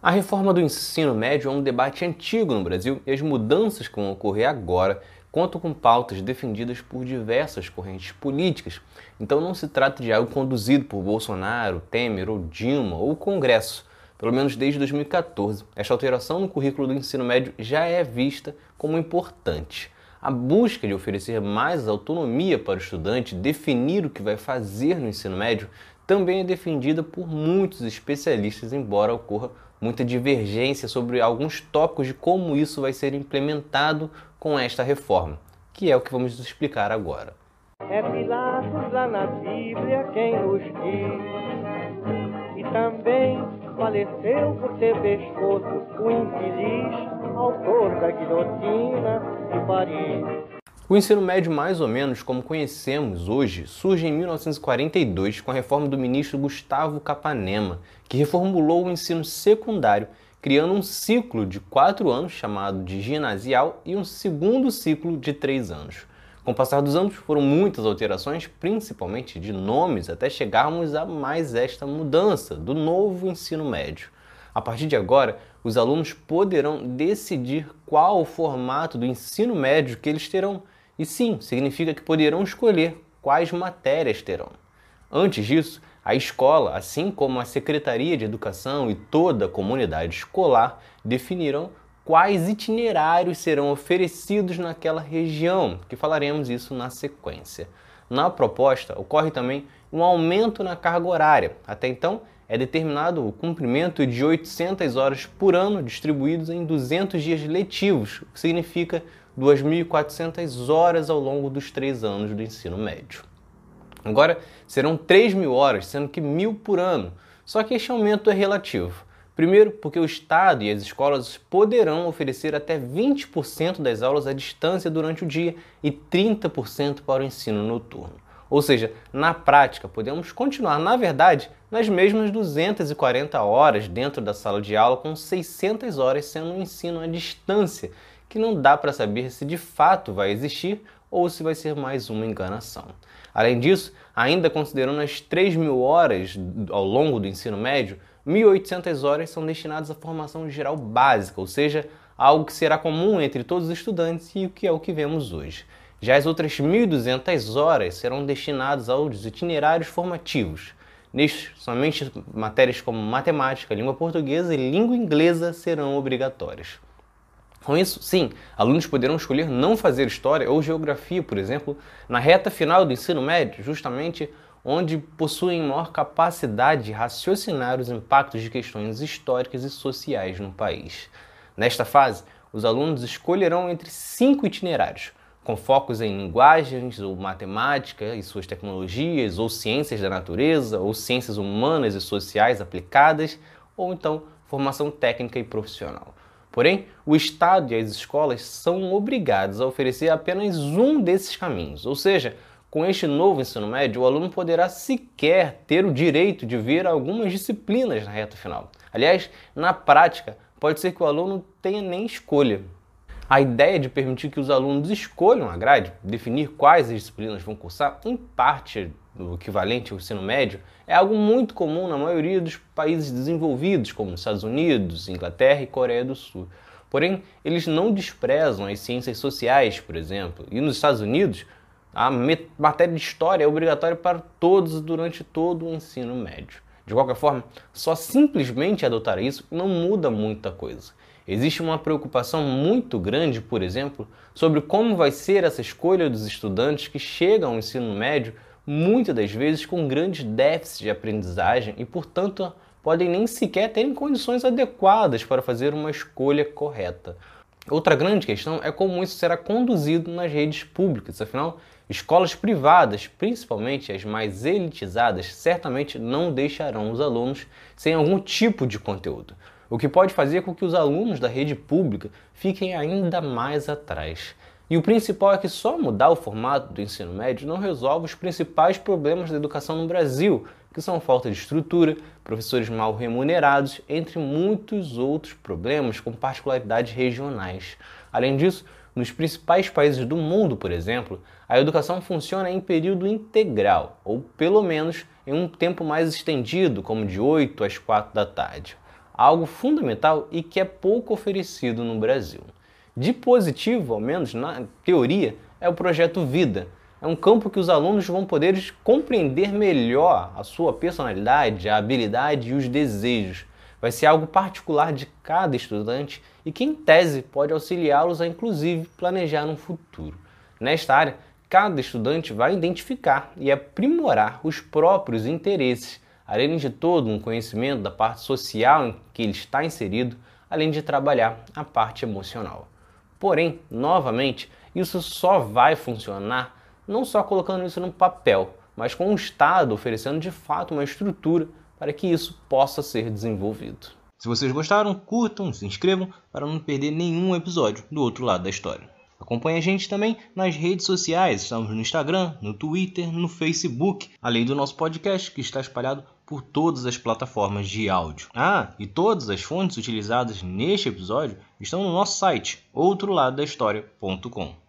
A reforma do ensino médio é um debate antigo no Brasil e as mudanças que vão ocorrer agora contam com pautas defendidas por diversas correntes políticas. Então não se trata de algo conduzido por Bolsonaro, Temer ou Dilma ou Congresso. Pelo menos desde 2014, esta alteração no currículo do ensino médio já é vista como importante. A busca de oferecer mais autonomia para o estudante definir o que vai fazer no ensino médio também é defendida por muitos especialistas, embora ocorra muita divergência sobre alguns tópicos de como isso vai ser implementado com esta reforma, que é o que vamos explicar agora. É Pilatos lá na Bíblia quem nos diz, e também faleceu por ter pescoço o infeliz autor da guilhotina de Paris. O ensino médio, mais ou menos como conhecemos hoje, surge em 1942 com a reforma do ministro Gustavo Capanema, que reformulou o ensino secundário, criando um ciclo de quatro anos chamado de ginasial e um segundo ciclo de três anos. Com o passar dos anos, foram muitas alterações, principalmente de nomes, até chegarmos a mais esta mudança do novo ensino médio. A partir de agora, os alunos poderão decidir qual o formato do ensino médio que eles terão e sim, significa que poderão escolher quais matérias terão. Antes disso, a escola, assim como a Secretaria de Educação e toda a comunidade escolar, definirão quais itinerários serão oferecidos naquela região, que falaremos isso na sequência. Na proposta, ocorre também um aumento na carga horária. Até então, é determinado o cumprimento de 800 horas por ano distribuídos em 200 dias letivos, o que significa 2.400 horas ao longo dos três anos do ensino médio. Agora serão 3 mil horas, sendo que mil por ano. Só que este aumento é relativo. Primeiro, porque o Estado e as escolas poderão oferecer até 20% das aulas à distância durante o dia e 30% para o ensino noturno. Ou seja, na prática, podemos continuar, na verdade, nas mesmas 240 horas dentro da sala de aula, com 600 horas sendo um ensino à distância, que não dá para saber se de fato vai existir ou se vai ser mais uma enganação. Além disso, ainda considerando as 3 mil horas ao longo do ensino médio, 1.800 horas são destinadas à formação geral básica, ou seja, algo que será comum entre todos os estudantes e o que é o que vemos hoje. Já as outras 1.200 horas serão destinadas aos itinerários formativos. Nestes, somente matérias como matemática, língua portuguesa e língua inglesa serão obrigatórias. Com isso, sim, alunos poderão escolher não fazer história ou geografia, por exemplo, na reta final do ensino médio, justamente onde possuem maior capacidade de raciocinar os impactos de questões históricas e sociais no país. Nesta fase, os alunos escolherão entre cinco itinerários, com focos em linguagens ou matemática e suas tecnologias, ou ciências da natureza, ou ciências humanas e sociais aplicadas, ou então formação técnica e profissional. Porém, o Estado e as escolas são obrigados a oferecer apenas um desses caminhos, ou seja, com este novo ensino médio, o aluno poderá sequer ter o direito de ver algumas disciplinas na reta final. Aliás, na prática, pode ser que o aluno tenha nem escolha. A ideia de permitir que os alunos escolham a grade, definir quais disciplinas vão cursar, em parte do equivalente ao ensino médio, é algo muito comum na maioria dos países desenvolvidos, como Estados Unidos, Inglaterra e Coreia do Sul. Porém, eles não desprezam as ciências sociais, por exemplo. E nos Estados Unidos, a matéria de história é obrigatória para todos durante todo o ensino médio. De qualquer forma, só simplesmente adotar isso não muda muita coisa. Existe uma preocupação muito grande, por exemplo, sobre como vai ser essa escolha dos estudantes que chegam ao ensino médio muitas das vezes com grandes déficits de aprendizagem e, portanto, podem nem sequer terem condições adequadas para fazer uma escolha correta. Outra grande questão é como isso será conduzido nas redes públicas, afinal, escolas privadas, principalmente as mais elitizadas, certamente não deixarão os alunos sem algum tipo de conteúdo, o que pode fazer com que os alunos da rede pública fiquem ainda mais atrás. E o principal é que só mudar o formato do ensino médio não resolve os principais problemas da educação no Brasil, que são falta de estrutura, professores mal remunerados, entre muitos outros problemas com particularidades regionais. Além disso, nos principais países do mundo, por exemplo, a educação funciona em período integral, ou pelo menos em um tempo mais estendido, como de 8 às 4 da tarde. algo fundamental e que é pouco oferecido no Brasil. De positivo, ao menos na teoria, é o projeto Vida. É um campo que os alunos vão poder compreender melhor a sua personalidade, a habilidade e os desejos. Vai ser algo particular de cada estudante e que, em tese, pode auxiliá-los a, inclusive, planejar um futuro. Nesta área, cada estudante vai identificar e aprimorar os próprios interesses além de todo um conhecimento da parte social em que ele está inserido, além de trabalhar a parte emocional. Porém, novamente, isso só vai funcionar não só colocando isso no papel, mas com o Estado oferecendo de fato uma estrutura para que isso possa ser desenvolvido. Se vocês gostaram, curtam, se inscrevam para não perder nenhum episódio do outro lado da história. Acompanhe a gente também nas redes sociais, estamos no Instagram, no Twitter, no Facebook, além do nosso podcast que está espalhado por todas as plataformas de áudio. Ah, e todas as fontes utilizadas neste episódio estão no nosso site, outroladodahistoria.com.